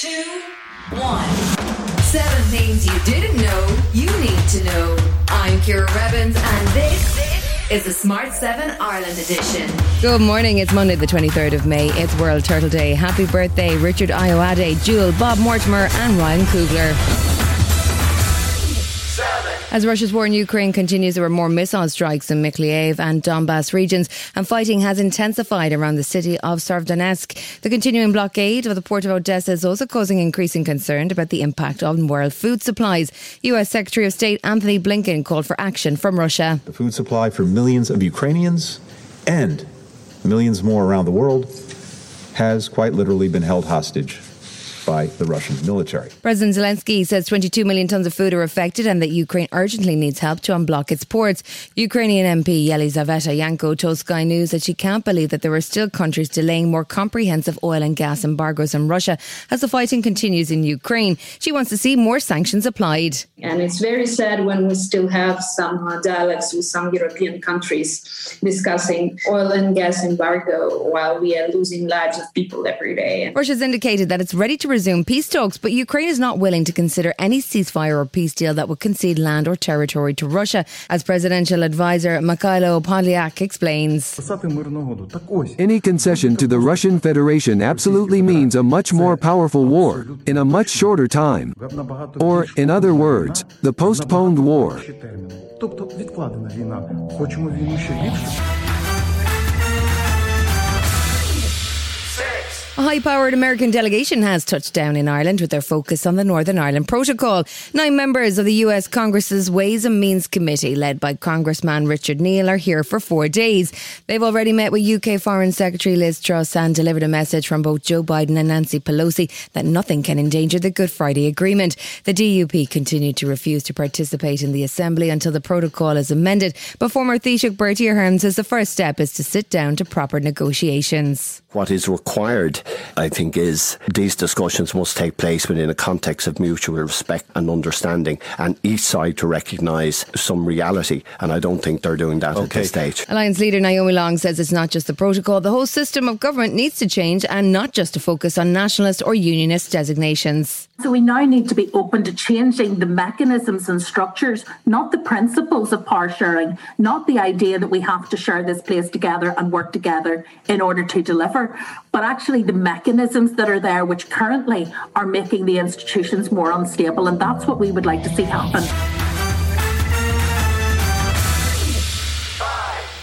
two, one. Seven things you didn't know you need to know. I'm Ciara Revins, and this is the Smart 7 Ireland edition. Good morning. It's Monday, the 23rd of May. It's World Turtle Day. Happy birthday, Richard Ayoade, Jewel, Bob Mortimer, and Ryan Coogler. As Russia's war in Ukraine continues, there were more missile strikes in Mykolaiv and Donbass regions, and fighting has intensified around the city of Severodonetsk. The continuing blockade of the port of Odessa is also causing increasing concern about the impact on world food supplies. U.S. Secretary of State Antony Blinken called for action from Russia. The food supply for millions of Ukrainians and millions more around the world has quite literally been held hostage by the Russian military. President Zelensky says 22 million tons of food are affected and that Ukraine urgently needs help to unblock its ports. Ukrainian MP Yelizaveta Yanko told Sky News that she can't believe that there are still countries delaying more comprehensive oil and gas embargoes on Russia as the fighting continues in Ukraine. She wants to see more sanctions applied. And it's very sad when we still have some uh, dialogues with some European countries discussing oil and gas embargo while we are losing lives of people every day. Russia's indicated that it's ready to resume peace talks, but Ukraine is not willing to consider any ceasefire or peace deal that would concede land or territory to Russia, as presidential advisor Mykhailo Podolyak explains. Any concession to the Russian Federation absolutely means a much more powerful war in a much shorter time. Or, in other words, the postponed war. A high powered American delegation has touched down in Ireland with their focus on the Northern Ireland Protocol. Nine members of the US Congress's Ways and Means Committee, led by Congressman Richard Neal, are here for four days. They've already met with UK Foreign Secretary Liz Truss and delivered a message from both Joe Biden and Nancy Pelosi that nothing can endanger the Good Friday Agreement. The DUP continued to refuse to participate in the Assembly until the protocol is amended, but former Taoiseach Bertie Ahern says the first step is to sit down to proper negotiations. What is required, I think, is these discussions must take place within a context of mutual respect and understanding, and each side to recognise some reality. And I don't think they're doing that at this stage. Alliance leader Naomi Long says it's not just the protocol, the whole system of government needs to change and not just to focus on nationalist or unionist designations. So we now need to be open to changing the mechanisms and structures, not the principles of power sharing, not the idea that we have to share this place together and work together in order to deliver, but actually the mechanisms that are there, which currently are making the institutions more unstable. And that's what we would like to see happen.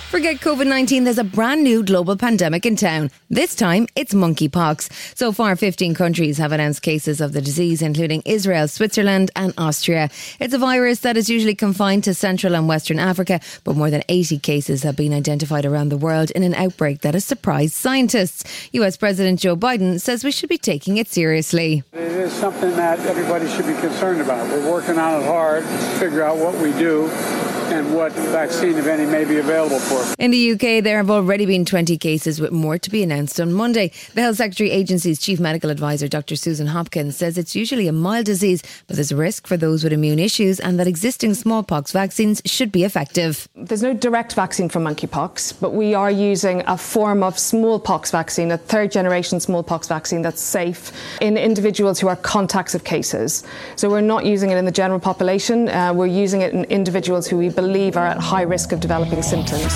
Forget COVID 19, there's a brand new global pandemic in town. This time, it's monkeypox. So far, 15 countries have announced cases of the disease, including Israel, Switzerland, and Austria. It's a virus that is usually confined to Central and Western Africa, but more than 80 cases have been identified around the world in an outbreak that has surprised scientists. US President Joe Biden says we should be taking it seriously. It is something that everybody should be concerned about. We're working on it hard to figure out what we do and what vaccine, if any, may be available for. In the UK, there have already been 20 cases, with more to be announced on Monday. The Health Secretary Agency's Chief Medical Advisor, Dr. Susan Hopkins, says it's usually a mild disease, but there's a risk for those with immune issues and that existing smallpox vaccines should be effective. There's no direct vaccine for monkeypox, but we are using a form of smallpox vaccine, a third generation smallpox vaccine that's safe in individuals who are contacts of cases. So we're not using it in the general population, uh, we're using it in individuals who we believe are at high risk of developing symptoms.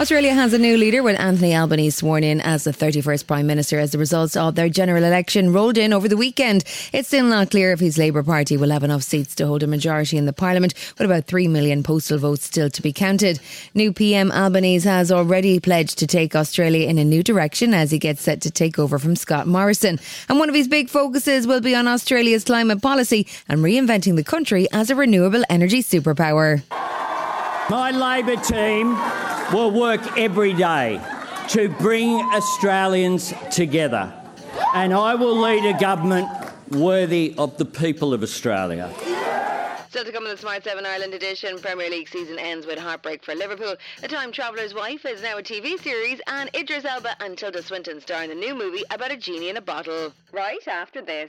Australia has a new leader with Anthony Albanese sworn in as the 31st Prime Minister as the results of their general election rolled in over the weekend. It's still not clear if his Labour Party will have enough seats to hold a majority in the Parliament, with about 3 million postal votes still to be counted. New PM Albanese has already pledged to take Australia in a new direction as he gets set to take over from Scott Morrison. And one of his big focuses will be on Australia's climate policy and reinventing the country as a renewable energy superpower. My Labor team will work every day to bring Australians together, and I will lead a government worthy of the people of Australia. Still to come in the Smart 7 Ireland edition, Premier League season ends with heartbreak for Liverpool. The Time Traveller's Wife is now a TV series, and Idris Elba and Tilda Swinton star in the new movie about a genie in a bottle. Right after this.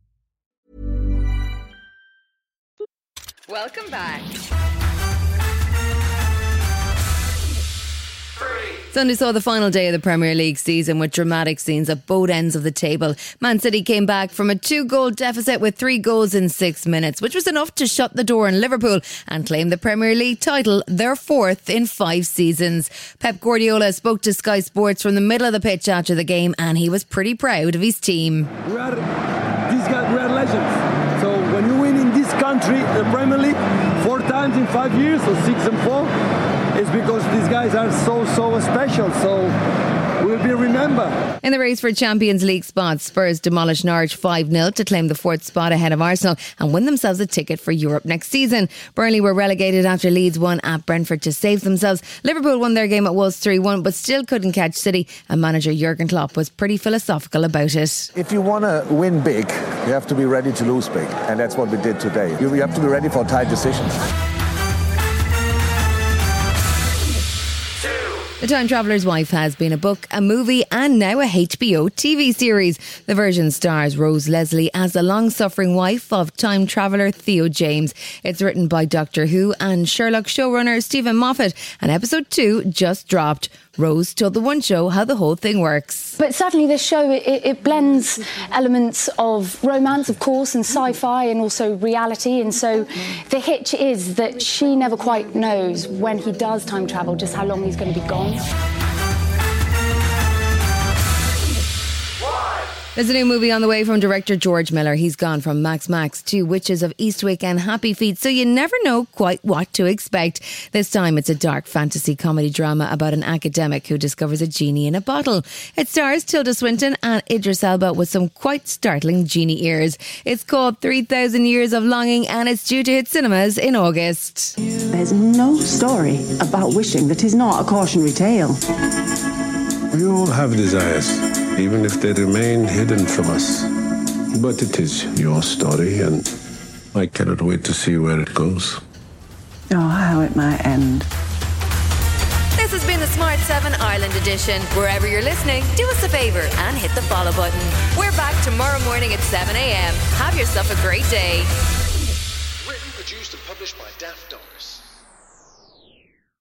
Welcome back. Sunday saw the final day of the Premier League season with dramatic scenes at both ends of the table. Man City came back from a two goal deficit with three goals in six minutes, which was enough to shut the door on Liverpool and claim the Premier League title, their fourth in five seasons. Pep Guardiola spoke to Sky Sports from the middle of the pitch after the game and he was pretty proud of his team. We are, these guys, we are legends. When you win in this country, the Premier League, four times in five years, or six and four, it's because these guys are so, so special. So will be remembered. In the race for Champions League spots, Spurs demolished Norwich 5 0 to claim the fourth spot ahead of Arsenal and win themselves a ticket for Europe next season. Burnley were relegated after Leeds won at Brentford to save themselves. Liverpool won their game at Wolves 3 1 but still couldn't catch City, and manager Jurgen Klopp was pretty philosophical about it. If you want to win big, you have to be ready to lose big, and that's what we did today. You have to be ready for tight decisions. The Time Traveller's Wife has been a book, a movie, and now a HBO TV series. The version stars Rose Leslie as the long suffering wife of time traveller Theo James. It's written by Doctor Who and Sherlock showrunner Steven Moffat, and episode two just dropped. Rose told the One Show how the whole thing works. But certainly, this show it, it blends elements of romance, of course, and sci-fi, and also reality. And so, the hitch is that she never quite knows when he does time travel, just how long he's going to be gone. Bye. There's a new movie on the way from director George Miller. He's gone from Mad Max to Witches of Eastwick and Happy Feet, so you never know quite what to expect. This time it's a dark fantasy comedy drama about an academic who discovers a genie in a bottle. It stars Tilda Swinton and Idris Elba with some quite startling genie ears. It's called 3000 Years of Longing and it's due to hit cinemas in August. There's no story about wishing that is not a cautionary tale. We all have desires, even if they remain hidden from us. But it is your story, and I cannot wait to see where it goes. Oh, how it might end. This has been the Smart 7 Ireland edition. Wherever you're listening, do us a favour and hit the follow button. We're back tomorrow morning at 7 a.m. Have yourself a great day. Written, produced, and published by Daft Doris.